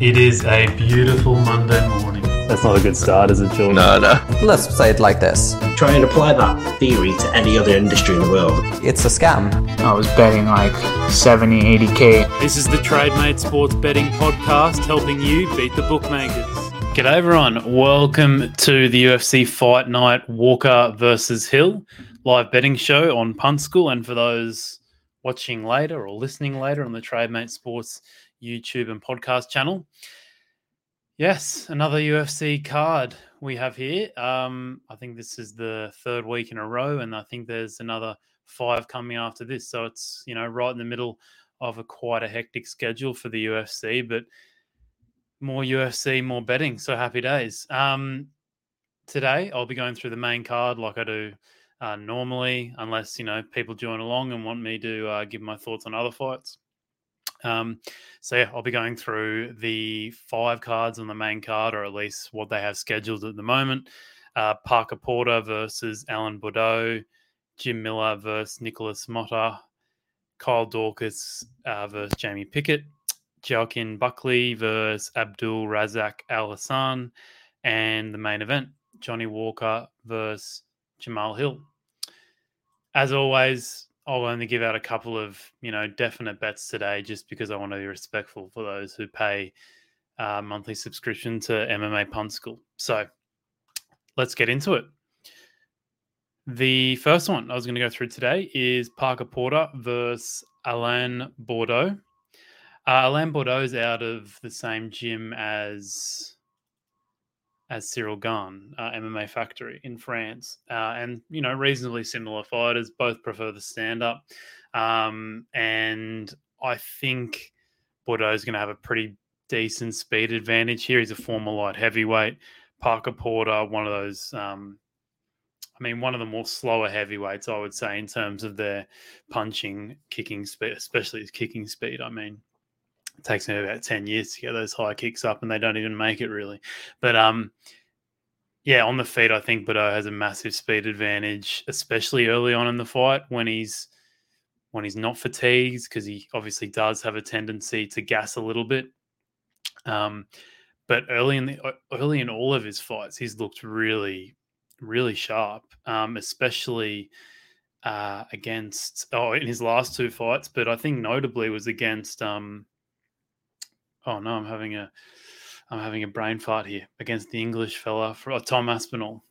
It is a beautiful Monday morning. That's not a good start, is it, George? No, no. Let's say it like this Try and apply that theory to any other industry in the world. it's a scam. I was betting like 70, 80k. This is the TradeMate Sports Betting Podcast, helping you beat the bookmakers. G'day, everyone. Welcome to the UFC Fight Night Walker versus Hill live betting show on Punt School. And for those watching later or listening later on the TradeMate Sports YouTube and podcast channel, yes, another UFC card we have here. Um, I think this is the third week in a row, and I think there's another five coming after this. So it's you know right in the middle of a quite a hectic schedule for the UFC, but more UFC, more betting. So happy days. Um, today I'll be going through the main card like I do uh, normally, unless you know people join along and want me to uh, give my thoughts on other fights. Um, so yeah, I'll be going through the five cards on the main card, or at least what they have scheduled at the moment. Uh, Parker Porter versus Alan Baudot, Jim Miller versus Nikolas Motta, Kyle Daukaus uh, versus Jamie Pickett, Joaquin Buckley versus Abdul Razak Al Hassan, and the main event, Johnny Walker versus Jamal Hill. As always, I'll only give out a couple of you know definite bets today, just because I want to be respectful for those who pay uh, monthly subscription to MMA Punt School. So let's get into it. The first one I was going to go through today is Parker Porter versus Alain Baudot. Uh, Alain Baudot is out of the same gym as as Ciryl Gane, uh, MMA Factory in France, uh, and you know reasonably similar fighters. Both prefer the stand up, um, and I think Baudot is going to have a pretty decent speed advantage here. He's a former light heavyweight. Parker Porter, one of those. Um, I mean, one of the more slower heavyweights, I would say, in terms of their punching, kicking speed, especially his kicking speed. I mean, it takes me about 10 years to get those high kicks up and they don't even make it really. But um yeah on the feet i think Baudot has a massive speed advantage especially early on in the fight when he's when he's not fatigued because he obviously does have a tendency to gas a little bit. Um but early in the early in all of his fights he's looked really really sharp um especially uh against oh in his last two fights but i think notably was against um oh no, I'm having a I'm having a brain fart here against the English fella for uh, Tom Aspinall.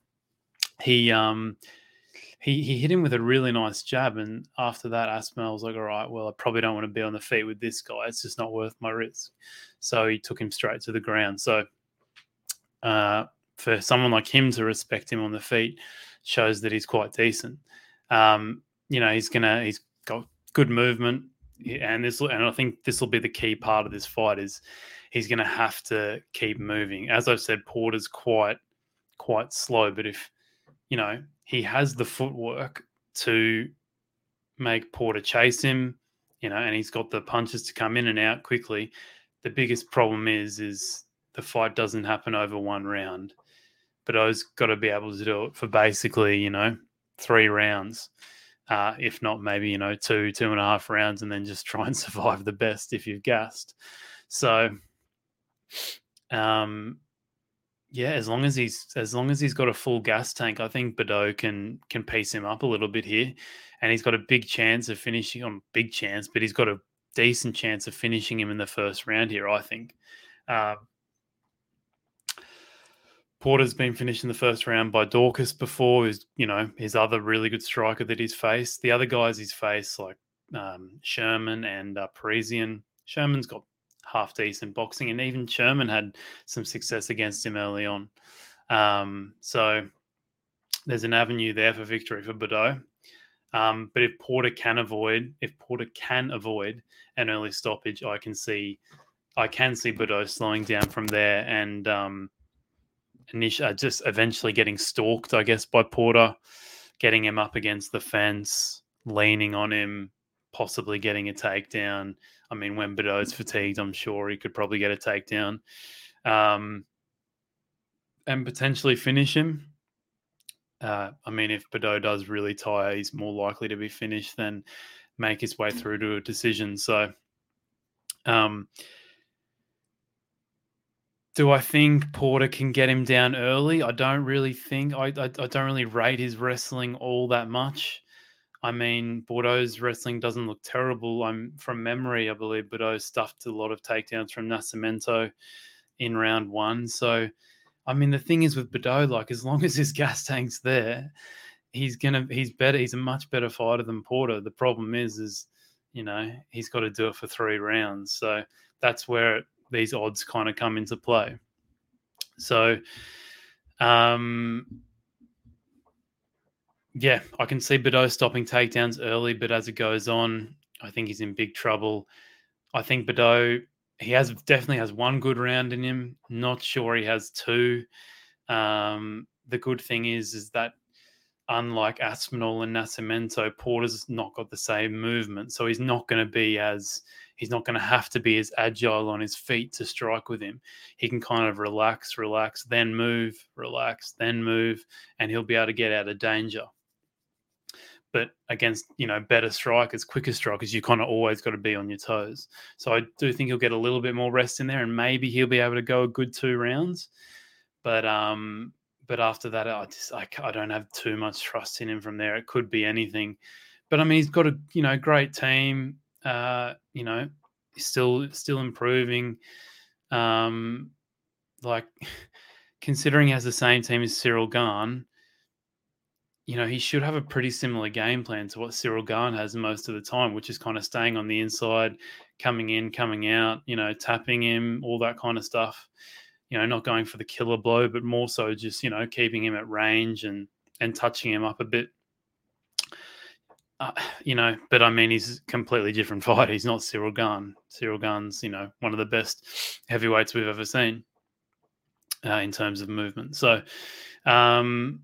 He um he he hit him with a really nice jab, and after that, Aspinall was like, "All right, well, I probably don't want to be on the feet with this guy. It's just not worth my risk." So he took him straight to the ground. So uh, for someone like him to respect him on the feet shows that he's quite decent. Um, you know, he's gonna he's got good movement and this and I think this will be the key part of this fight is he's going to have to keep moving. As I've said, Porter's quite quite slow, but if you know he has the footwork to make Porter chase him, you know, and he's got the punches to come in and out quickly. The biggest problem is is the fight doesn't happen over one round, but I've got to be able to do it for basically you know three rounds uh, if not maybe you know two two and a half rounds and then just try and survive the best if you've gassed. So um yeah as long as he's as long as he's got a full gas tank i think Baudot can can piece him up a little bit here. And he's got a big chance of finishing on big chance but he's got a decent chance of finishing him in the first round here i think. Uh, Porter's been finished in the first round by Daukaus before, who's, you know, his other really good striker that he's faced. The other guys he's faced, like um, Sherman and uh, Parisian, Sherman's got half decent boxing, and even Sherman had some success against him early on. Um, so there's an avenue there for victory for Baudot. Um, but if Porter can avoid, if Porter can avoid an early stoppage, I can see, I can see Baudot slowing down from there and um, initially uh, just eventually getting stalked, I guess, by Porter, getting him up against the fence, leaning on him, possibly getting a takedown. I mean, when Baudot's fatigued, I'm sure he could probably get a takedown. Um, and potentially finish him. Uh, I mean, if Baudot does really tire, he's more likely to be finished than make his way through to a decision. So, um, do I think Porter can get him down early? I don't really think. I, I, I don't really rate his wrestling all that much. I mean, Baudot's wrestling doesn't look terrible. I'm from memory, I believe Baudot stuffed a lot of takedowns from Nascimento in round one. So, I mean, the thing is with Baudot, like as long as his gas tank's there, he's gonna he's better. He's a much better fighter than Porter. The problem is, is you know he's got to do it for three rounds. So that's where these odds kind of come into play. So, um, yeah, I can see Baudot stopping takedowns early, but as it goes on, I think he's in big trouble. I think Baudot, he has definitely has one good round in him. Not sure he has two. Um, the good thing is, is that unlike Aspinall and Nascimento, Porter's not got the same movement, so he's not going to be as he's not going to have to be as agile on his feet to strike with him. He can kind of relax, relax, then move, relax, then move, and he'll be able to get out of danger. But against you know better strikers, quicker strikers, you kind of always got to be on your toes. So I do think he'll get a little bit more rest in there, and maybe he'll be able to go a good two rounds. But um, but after that, I just I, I don't have too much trust in him from there. It could be anything, but I mean he's got a you know great team. Uh, you know, still still improving. Um, like considering he has the same team as Ciryl Gane, you know, he should have a pretty similar game plan to what Ciryl Gane has most of the time, which is kind of staying on the inside, coming in, coming out, you know, tapping him, all that kind of stuff you know, not going for the killer blow, but more so just, you know, keeping him at range and and touching him up a bit. Uh, you know, but I mean, he's completely different fight. He's not Ciryl Gane. Ciryl Gane's, you know, one of the best heavyweights we've ever seen uh, in terms of movement. So, um,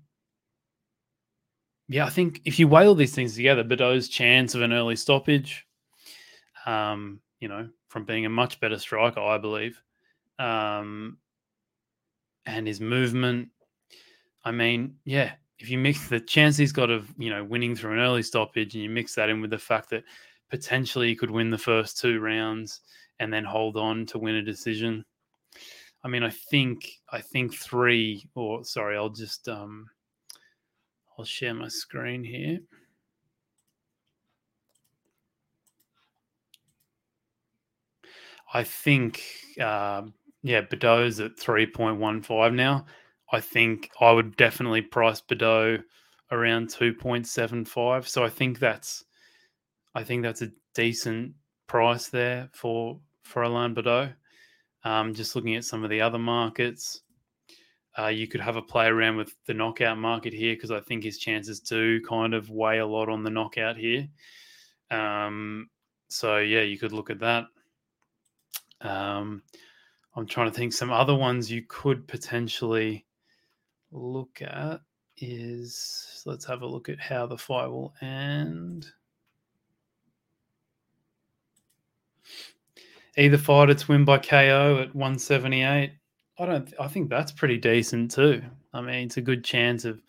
yeah, I think if you weigh all these things together, Baudot's chance of an early stoppage, um, you know, from being a much better striker, I believe, um, and his movement. I mean, yeah, if you mix the chance he's got of you know winning through an early stoppage, and you mix that in with the fact that potentially he could win the first two rounds and then hold on to win a decision. I mean, I think I think three or sorry, I'll just um, I'll share my screen here. I think uh, yeah, Baudot's at 3.15 now. I think I would definitely price Baudot around 2.75. So I think that's I think that's a decent price there for for Alain Baudot. Um, just looking at some of the other markets, uh, you could have a play around with the knockout market here because I think his chances do kind of weigh a lot on the knockout here. Um, so yeah, you could look at that. Um, I'm trying to think some other ones you could potentially look at is let's have a look at how the fight will end. Either fighter to win by KO at 178. I don't I think that's pretty decent too. I mean, it's a good chance of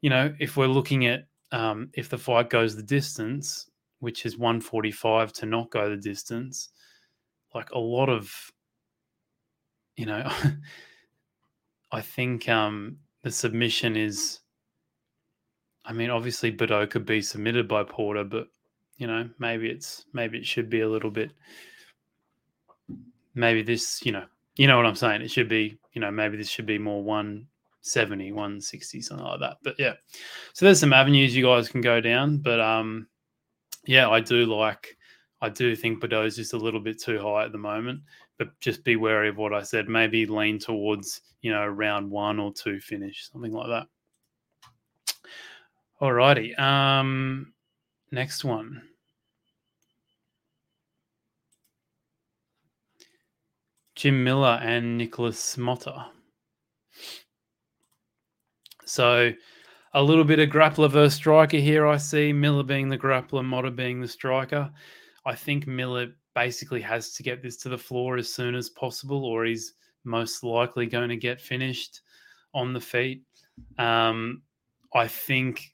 you know, if we're looking at um, if the fight goes the distance, which is 145 to not go the distance, like a lot of you know, I think um, the submission is. I mean, obviously, Baudot could be submitted by Porter, but you know, maybe it's maybe it should be a little bit. Maybe this, you know, you know what I'm saying. It should be, you know, maybe this should be more 170, 160, something like that. But yeah, so there's some avenues you guys can go down. But um, yeah, I do like. I do think is just a little bit too high at the moment but just be wary of what I said. Maybe lean towards, you know, round one or two finish, something like that. Alrighty. Um, next one. Jim Miller and Nikolas Motta. So a little bit of grappler versus striker here, I see. Miller being the grappler, Motta being the striker. I think Miller basically has to get this to the floor as soon as possible, or he's most likely going to get finished on the feet. Um, I think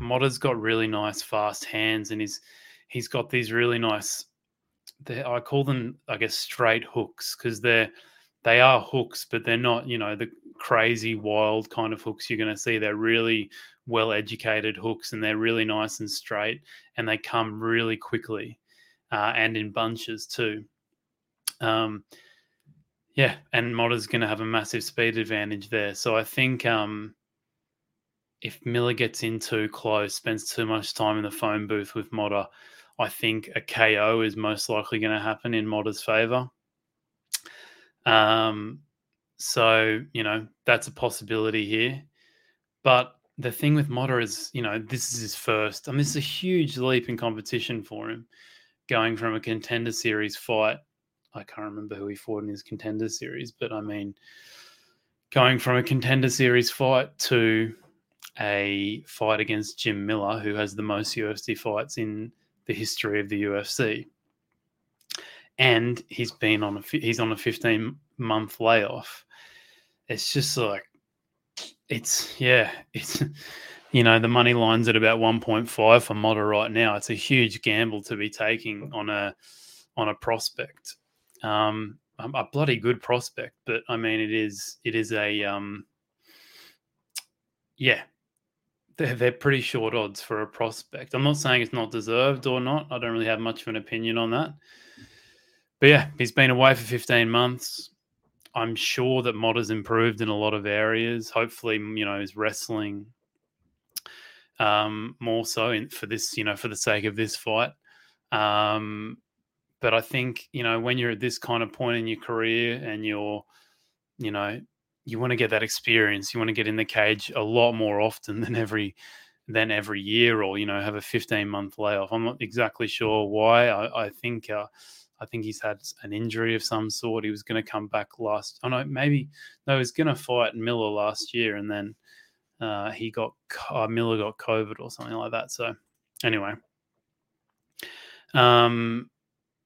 Motta's got really nice fast hands, and he's he's got these really nice. I call them, I guess, straight hooks because they're they are hooks, but they're not, you know, the crazy, wild kind of hooks you're going to see. They're really well educated hooks and they're really nice and straight and they come really quickly uh, and in bunches too. Um, yeah, and Motta's going to have a massive speed advantage there. So I think um, if Miller gets in too close, spends too much time in the phone booth with Motta, I think a KO is most likely going to happen in Motta's favor. Um, so you know that's a possibility here, but the thing with Motta is, you know, this is his first. Mean, this is a huge leap in competition for him, going from a contender series fight. I can't remember who he fought in his contender series, but I mean, going from a contender series fight to a fight against Jim Miller, who has the most UFC fights in the history of the UFC, and he's been on a he's on a 15 month layoff. It's just like it's yeah, it's you know the money line's at about 1.5 for Motta right now. It's a huge gamble to be taking on a on a prospect, um, a bloody good prospect. But I mean, it is it is a um, yeah, they're, they're pretty short odds for a prospect. I'm not saying it's not deserved or not. I don't really have much of an opinion on that. But yeah, he's been away for 15 months. I'm sure that Mod has improved in a lot of areas. Hopefully, you know, his wrestling um, more so in, for this, you know, for the sake of this fight. Um, but I think, you know, when you're at this kind of point in your career and you're, you know, you want to get that experience. You want to get in the cage a lot more often than every than every year, or you know, have a 15 month layoff. I'm not exactly sure why. I, I think uh, I think he's had an injury of some sort. He was going to come back last. Oh no, maybe no. He was going to fight Miller last year, and then uh, he got uh, Miller got COVID or something like that. So anyway, um,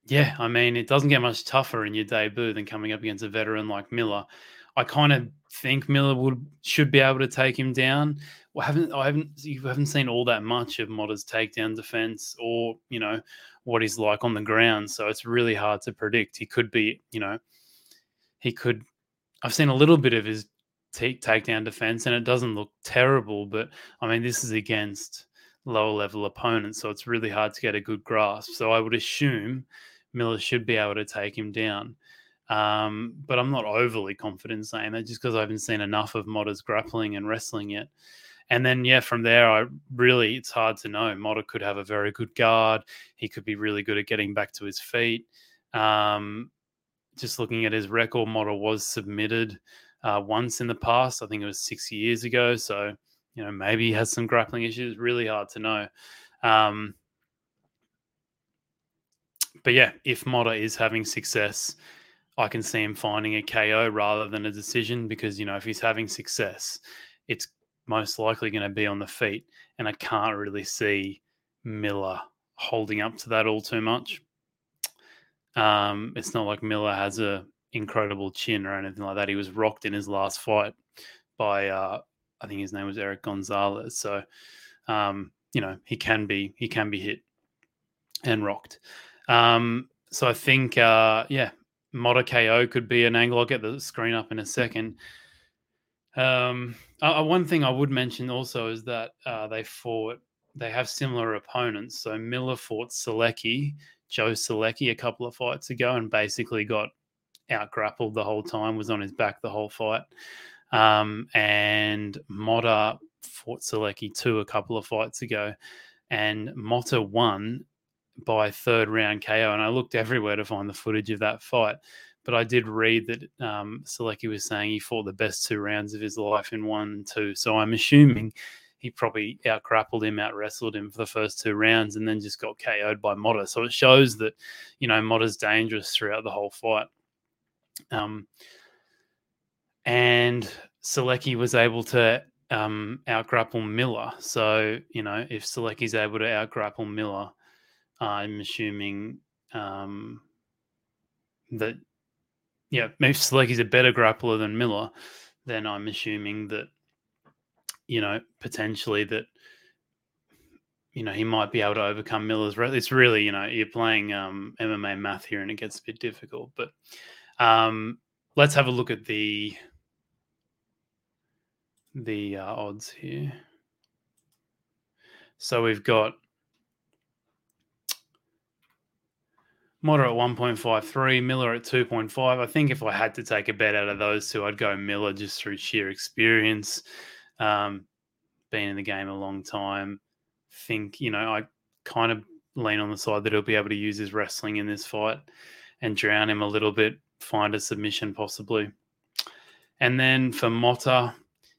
yeah, I mean, it doesn't get much tougher in your debut than coming up against a veteran like Miller. I kind of think Miller would should be able to take him down. Well, haven't I haven't you haven't seen all that much of Motta's takedown defense or you know what he's like on the ground, so it's really hard to predict. He could be you know he could. I've seen a little bit of his take takedown defense, and it doesn't look terrible. But I mean, this is against lower level opponents, so it's really hard to get a good grasp. So I would assume Miller should be able to take him down. Um, but I'm not overly confident saying that just because I haven't seen enough of Motta's grappling and wrestling yet. And then, yeah, from there, I really, it's hard to know. Motta could have a very good guard. He could be really good at getting back to his feet. Um, just looking at his record, Motta was submitted uh, once in the past. I think it was six years ago. So, you know, maybe he has some grappling issues. Really hard to know. Um, but yeah, if Motta is having success, I can see him finding a KO rather than a decision because, you know, if he's having success, it's most likely going to be on the feet. And I can't really see Miller holding up to that all too much. Um, it's not like Miller has a incredible chin or anything like that. He was rocked in his last fight by uh, I think his name was Erick Gonzalez. So um, you know, he can be he can be hit and rocked. Um, so I think uh, yeah, Motta KO could be an angle. I'll get the screen up in a second. Um, uh, one thing I would mention also is that uh, they fought, they have similar opponents. So Miller fought Solecki, Joe Solecki, a couple of fights ago, and basically got out grappled the whole time, was on his back the whole fight. Um, and Motta fought Solecki too a couple of fights ago, and Motta won by third round KO. And I looked everywhere to find the footage of that fight. But I did read that um, Solecki was saying he fought the best two rounds of his life in one and two. So I'm assuming he probably out grappled him, out wrestled him for the first two rounds, and then just got KO'd by Motta. So it shows that, you know, Motta's dangerous throughout the whole fight. Um, and Solecki was able to um, out grapple Miller. So, you know, if Solecki's able to outgrapple Miller, I'm assuming um, that, yeah, if Solecki's a better grappler than Miller, then I'm assuming that, you know, potentially that, you know, he might be able to overcome Miller's. It's really, you know, you're playing um, MMA math here and it gets a bit difficult. But um, let's have a look at the the uh, odds here. So we've got Motta at 1.53, Miller at 2.5. I think if I had to take a bet out of those two, I'd go Miller just through sheer experience. Um, been in the game a long time. Think, you know, I kind of lean on the side that he'll be able to use his wrestling in this fight and drown him a little bit, find a submission possibly. And then for Motta,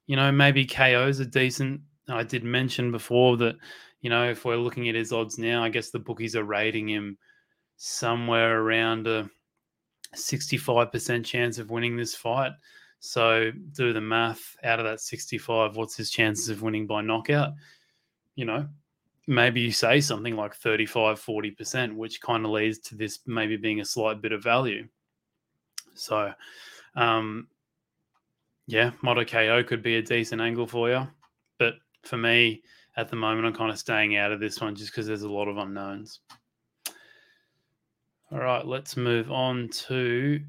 you know, maybe KO's a decent. I did mention before that, you know, if we're looking at his odds now, I guess the bookies are rating him somewhere around a 65% chance of winning this fight. So do the math out of that 65. What's his chances of winning by knockout? You know, maybe you say something like 35, 40%, which kind of leads to this maybe being a slight bit of value. So, um, yeah, Motta KO could be a decent angle for you. But for me, at the moment, I'm kind of staying out of this one just because there's a lot of unknowns. All right, let's move on to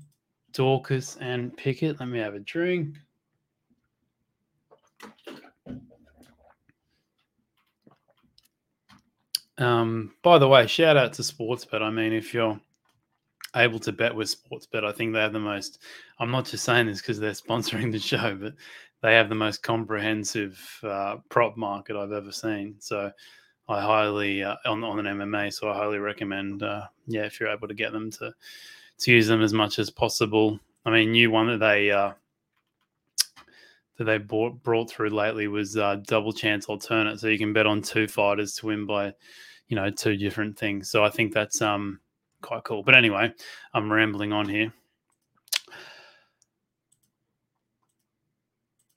Daukaus and Pickett. Let me have a drink. Um, by the way, shout out to Sportsbet. I mean, if you're able to bet with sports, Sportsbet, I think they have the most. I'm not just saying this because they're sponsoring the show, but they have the most comprehensive uh, prop market I've ever seen. So I highly uh, on on an MMA. So I highly recommend. Uh, yeah, if you're able to get them to to use them as much as possible. I mean, new one that they uh, that they brought brought through lately was uh, double chance alternate, so you can bet on two fighters to win by, you know, two different things. So I think that's um quite cool. But anyway, I'm rambling on here.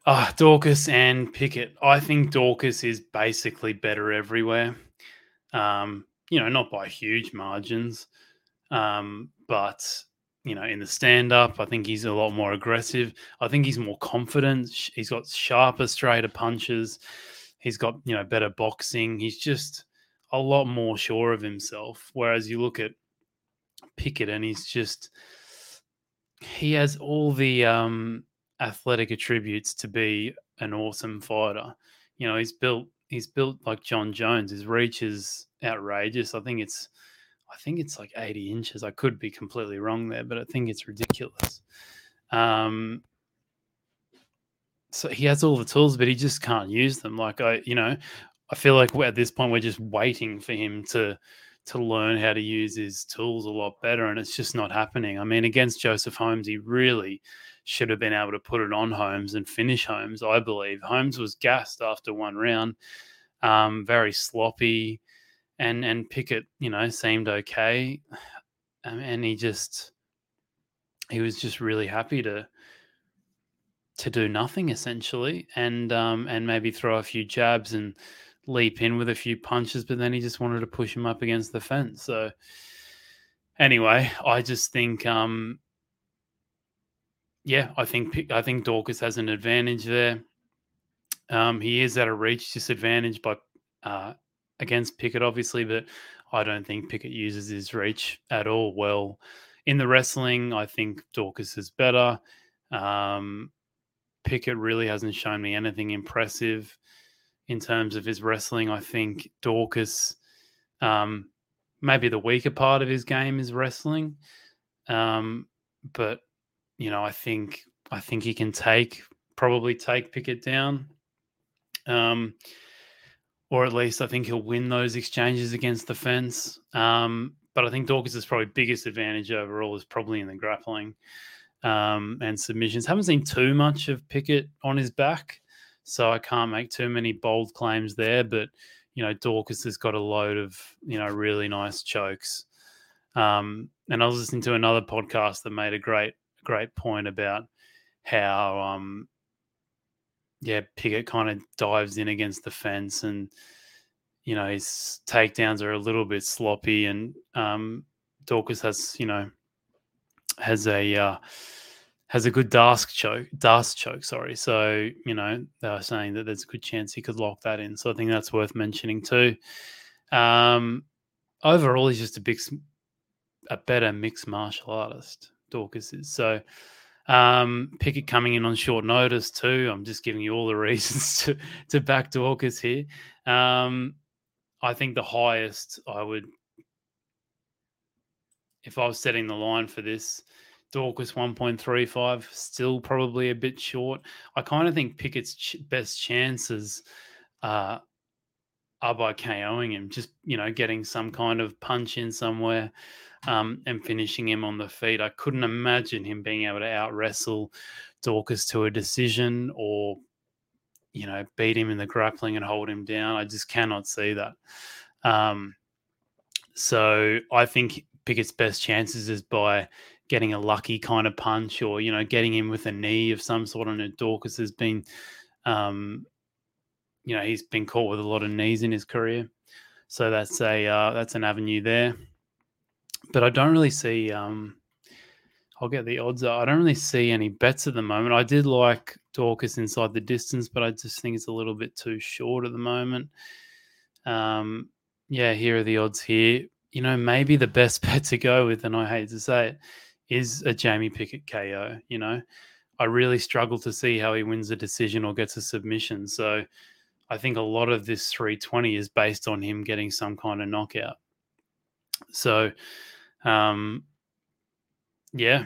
Ah, uh, Daukaus and Pickett. I think Daukaus is basically better everywhere. Um, you know, not by huge margins, um, but you know, in the stand up, I think he's a lot more aggressive. I think he's more confident. He's got sharper, straighter punches. He's got, you know, better boxing. He's just a lot more sure of himself. Whereas you look at Pickett and he's just, he has all the um, athletic attributes to be an awesome fighter. You know, he's built, he's built like Jon Jones. His reach is outrageous. I think it's, I think it's like 80 inches. I could be completely wrong there, but I think it's ridiculous. Um, so he has all the tools, but he just can't use them. Like I, you know, I feel like at this point we're just waiting for him to to learn how to use his tools a lot better, and it's just not happening. I mean, against Joseph Holmes, he really should have been able to put it on Holmes and finish Holmes. I believe Holmes was gassed after one round, um, very sloppy and and Pickett, you know, seemed okay, um, and he just he was just really happy to to do nothing essentially, and um, and maybe throw a few jabs and leap in with a few punches, but then he just wanted to push him up against the fence. So anyway, I just think, um, yeah, I think I think Daukaus has an advantage there. Um, he is at a reach disadvantage by uh, against Pickett, obviously, but I don't think Pickett uses his reach at all well. In the wrestling, I think Daukaus is better. Um, Pickett really hasn't shown me anything impressive in terms of his wrestling. I think Daukaus, um, maybe the weaker part of his game is wrestling, um, but you know, I think I think he can take probably take Pickett down. Um, or at least I think he'll win those exchanges against the fence. Um, but I think Daukaus' probably biggest advantage overall is probably in the grappling um, and submissions. Haven't seen too much of Pickett on his back, so I can't make too many bold claims there. But you know, Daukaus has got a load of you know really nice chokes. Um, and I was listening to another podcast that made a great great point about how um, yeah, Pickett kind of dives in against the fence and you know his takedowns are a little bit sloppy and um Daukaus has you know has a uh, has a good Darsk choke D'Arce choke sorry so you know they are saying that there's a good chance he could lock that in so I think that's worth mentioning too um overall he's just a big a better mixed martial artist Daukaus is so Um, Pickett coming in on short notice too. I'm just giving you all the reasons to to back Daukaus here. Um, I think the highest I would, if I was setting the line for this, Daukaus 1.35, still probably a bit short. I kind of think Pickett's ch- best chances uh, are by KOing him, just you know, getting some kind of punch in somewhere um, and finishing him on the feet. I couldn't imagine him being able to out wrestle Daukaus to a decision or you know beat him in the grappling and hold him down. I just cannot see that. Um, so I think Pickett's best chances is by getting a lucky kind of punch or you know getting him with a knee of some sort. And Daukaus has been, um, you know, he's been caught with a lot of knees in his career, so that's a uh, that's an avenue there. But I don't really see. Um, I'll get the odds. I don't really see any bets at the moment. I did like Daukaus inside the distance, but I just think it's a little bit too short at the moment. Um, yeah, here are the odds here. You know, maybe the best bet to go with, and I hate to say it, is a Jamie Pickett KO. You know, I really struggle to see how he wins a decision or gets a submission. So I think a lot of this 320 is based on him getting some kind of knockout. So, um, yeah,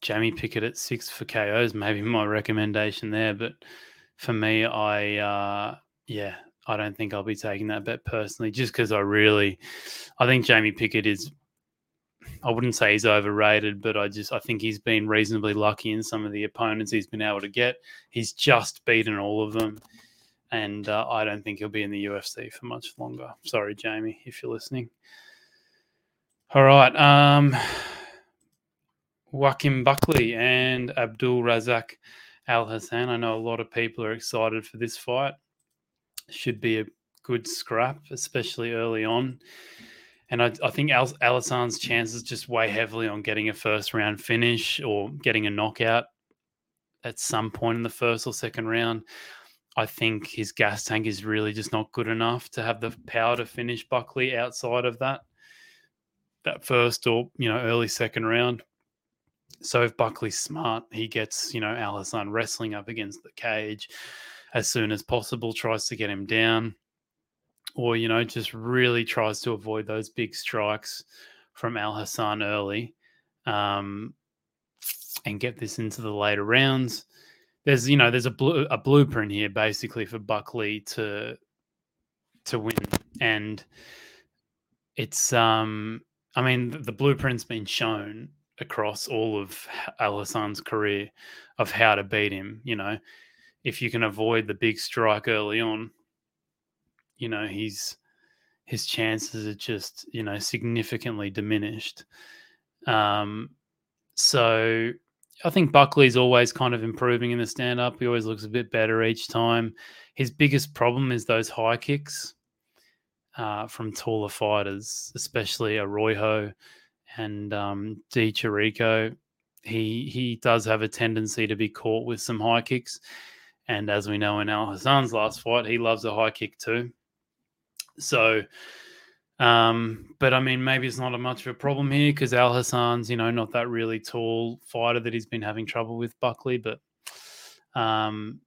Jamie Pickett at six for KOs, maybe my recommendation there. But for me, I, uh, yeah, I don't think I'll be taking that bet personally, just because I really, I think Jamie Pickett is. I wouldn't say he's overrated, but I just I think he's been reasonably lucky in some of the opponents he's been able to get. He's just beaten all of them, and uh, I don't think he'll be in the UFC for much longer. Sorry, Jamie, if you're listening. All right, um, Joaquin Buckley and Abdul Razak Al Hassan. I know a lot of people are excited for this fight should be a good scrap, especially early on. And I, I think Al- Alhassan's chances just weigh heavily on getting a first round finish or getting a knockout at some point in the first or second round. I think his gas tank is really just not good enough to have the power to finish Buckley outside of that that first or you know early second round. So if Buckley's smart, he gets you know Alhassan wrestling up against the cage as soon as possible, tries to get him down, or, you know, just really tries to avoid those big strikes from Al Hassan early um, and get this into the later rounds. There's, you know, there's a, blue, a blueprint here basically for Buckley to to win, and it's, um, I mean, the blueprint's been shown across all of Al Hassan's career of how to beat him. You know, if you can avoid the big strike early on, you know, he's his chances are just, you know, significantly diminished. Um, so I think Buckley's always kind of improving in the stand up. He always looks a bit better each time. His biggest problem is those high kicks uh, from taller fighters, especially Arroyo and um, Di Chirico. He he does have a tendency to be caught with some high kicks. And as we know in Al Hassan's last fight, he loves a high kick too. So, um, but I mean, maybe it's not a much of a problem here because Al Hassan's, you know, not that really tall fighter that he's been having trouble with Buckley. But um,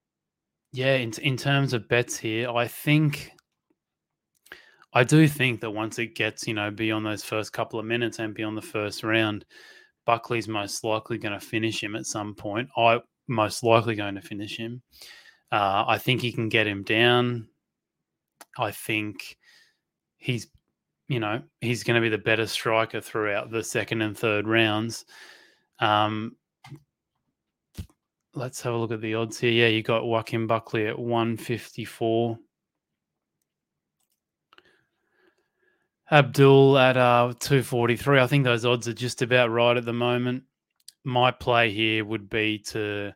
yeah, in, in terms of bets here, I think I do think that once it gets, you know, beyond those first couple of minutes and beyond the first round, Buckley's most likely going to finish him at some point. I most likely going to finish him. Uh, I think he can get him down. I think he's, you know, he's going to be the better striker throughout the second and third rounds. Um, let's have a look at the odds here. Yeah, you got Joaquin Buckley at 154. Abdul at uh, 243. I think those odds are just about right at the moment. My play here would be to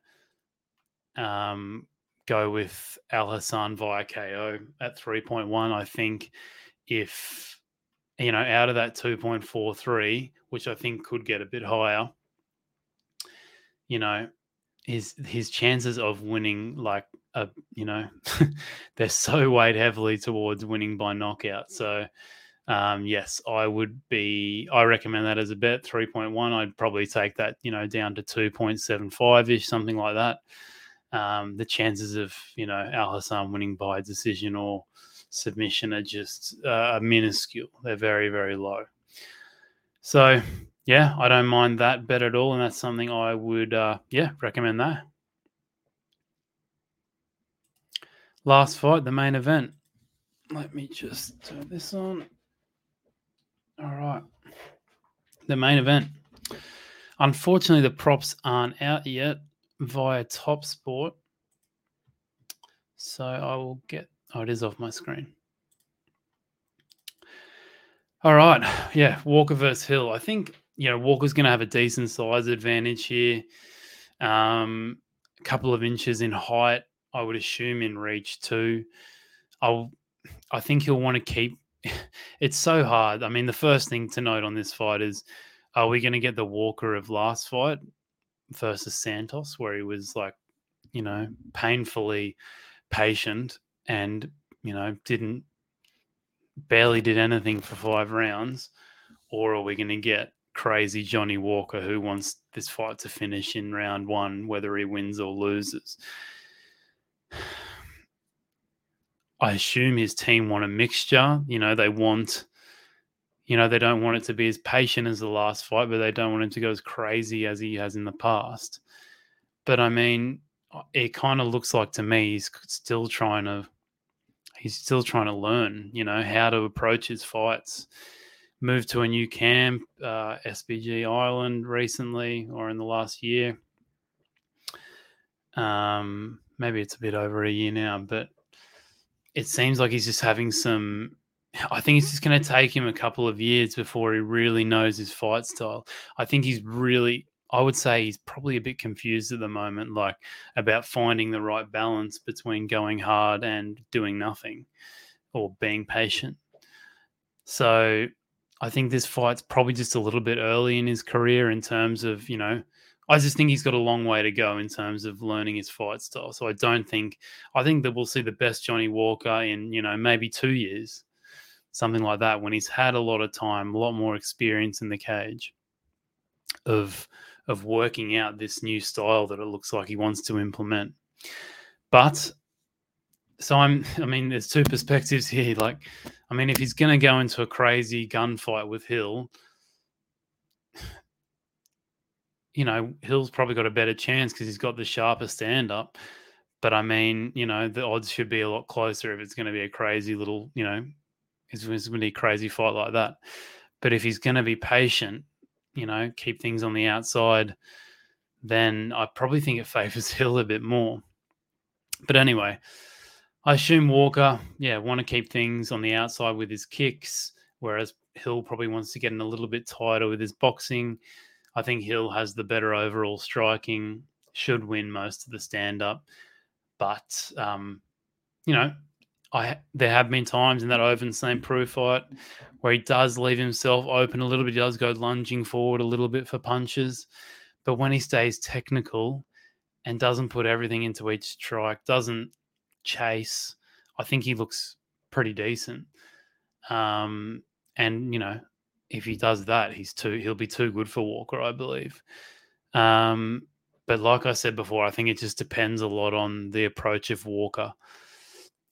um, go with Al Hassan via KO at 3.1. I think if, you know, out of that 2.43, which I think could get a bit higher, you know, his his chances of winning like a you know they're so weighed heavily towards winning by knockout so um, yes, I would be. I recommend that as a bet. Three point one. I'd probably take that, you know, down to two point seven five ish, something like that. Um, the chances of you know Al Hassan winning by decision or submission are just uh, minuscule. They're very very low. So yeah, I don't mind that bet at all, and that's something I would uh, yeah recommend that. Last fight, the main event. Let me just turn this on. All right. The main event. Unfortunately, the props aren't out yet via Top Sport. So I will get. Oh, it is off my screen. All right. Yeah. Walker versus Hill. I think, you know, Walker's going to have a decent size advantage here. Um, a couple of inches in height, I would assume in reach too. I'll, I think he'll want to keep it's so hard. I mean, the first thing to note on this fight is are we going to get the Walker of last fight versus Santos, where he was like, you know, painfully patient and, you know, didn't barely did anything for five rounds? Or are we going to get crazy Johnny Walker who wants this fight to finish in round one, whether he wins or loses? I assume his team want a mixture. You know, they want, you know, they don't want it to be as patient as the last fight, but they don't want him to go as crazy as he has in the past. But I mean, it kind of looks like to me he's still trying to, he's still trying to learn, you know, how to approach his fights. Moved to a new camp, uh, SBG Ireland recently or in the last year. Um, maybe it's a bit over a year now, but it seems like he's just having some. I think it's just going to take him a couple of years before he really knows his fight style. I think he's really, I would say he's probably a bit confused at the moment, like about finding the right balance between going hard and doing nothing or being patient. So I think this fight's probably just a little bit early in his career in terms of, you know, I just think he's got a long way to go in terms of learning his fight style. So I don't think I think that we'll see the best Johnny Walker in you know maybe two years, something like that, when he's had a lot of time, a lot more experience in the cage, of of working out this new style that it looks like he wants to implement. But so I'm I mean there's two perspectives here. Like I mean if he's going to go into a crazy gunfight with Hill you know, Hill's probably got a better chance because he's got the sharper stand up. But I mean, you know, the odds should be a lot closer if it's going to be a crazy little, you know, it's, it's going to be a crazy fight like that. But if he's going to be patient, you know, keep things on the outside, then I probably think it favors Hill a bit more. But anyway, I assume Walker, yeah, want to keep things on the outside with his kicks, whereas Hill probably wants to get in a little bit tighter with his boxing. I think Hill has the better overall striking, should win most of the stand up. But, um, you know, I there have been times in that Ovince St. Preux fight where he does leave himself open a little bit. He does go lunging forward a little bit for punches. But when he stays technical and doesn't put everything into each strike, doesn't chase, I think he looks pretty decent. Um, and, you know, if he does that, he's too he'll be too good for Walker, I believe. Um, but like I said before, I think it just depends a lot on the approach of Walker.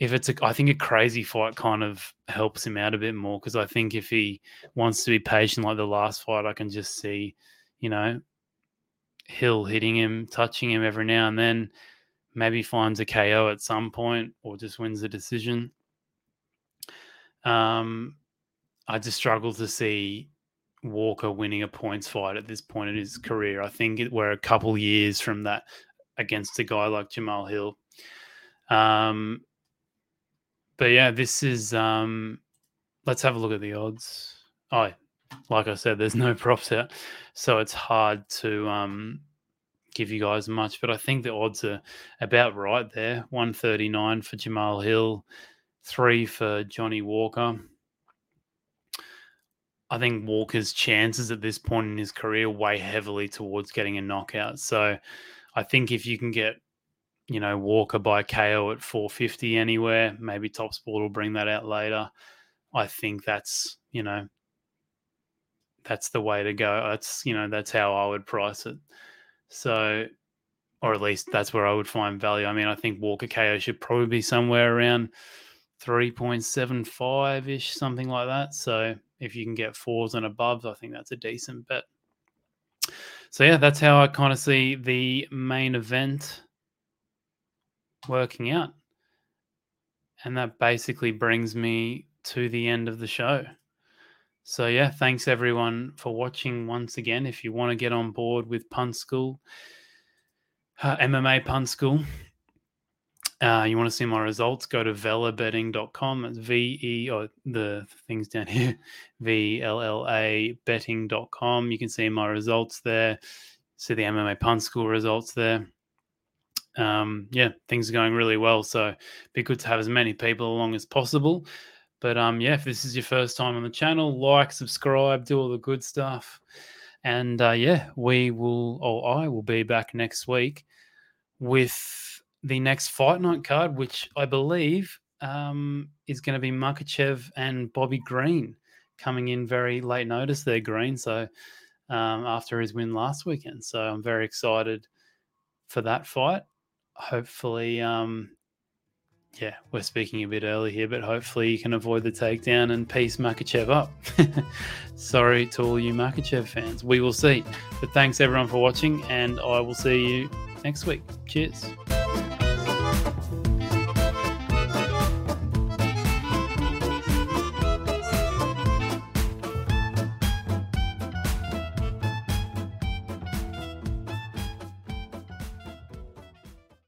If it's a, I think a crazy fight kind of helps him out a bit more because I think if he wants to be patient like the last fight, I can just see, you know, Hill hitting him, touching him every now and then. Maybe finds a KO at some point or just wins the decision. Um, I just struggle to see Walker winning a points fight at this point in his career. I think it, we're a couple years from that against a guy like Jamal Hill. Um, but yeah, this is. Um, let's have a look at the odds. Oh, like I said, there's no props out, so it's hard to um, give you guys much. But I think the odds are about right there. One thirty nine for Jamal Hill, three for Johnny Walker. I think Walker's chances at this point in his career weigh heavily towards getting a knockout. So I think if you can get, you know, Walker by KO at 450 anywhere, maybe Top Sport will bring that out later. I think that's, you know, that's the way to go. That's you know, that's how I would price it. So, or at least that's where I would find value. I mean, I think Walker KO should probably be somewhere around 3.75 ish, something like that. So, if you can get fours and above, I think that's a decent bet. So, yeah, that's how I kind of see the main event working out. And that basically brings me to the end of the show. So, yeah, thanks everyone for watching once again. If you want to get on board with Punt School, uh, MMA Punt School, uh, you want to see my results, go to vellabetting.com. It's V E, or the things down here, V L L A betting.com. You can see my results there, see the MMA Punt School results there. Um, yeah, things are going really well. So, be good to have as many people along as possible. But um, yeah, if this is your first time on the channel, like, subscribe, do all the good stuff. And uh, yeah, we will, or I will be back next week with the next fight night card, which I believe um, is going to be Makhachev and Bobby Green coming in very late notice there, Green. So um, after his win last weekend. So I'm very excited for that fight. Hopefully, um, yeah, we're speaking a bit early here, but hopefully you can avoid the takedown and piece Makhachev up. Sorry to all you Makhachev fans. We will see. But thanks everyone for watching, and I will see you next week. Cheers.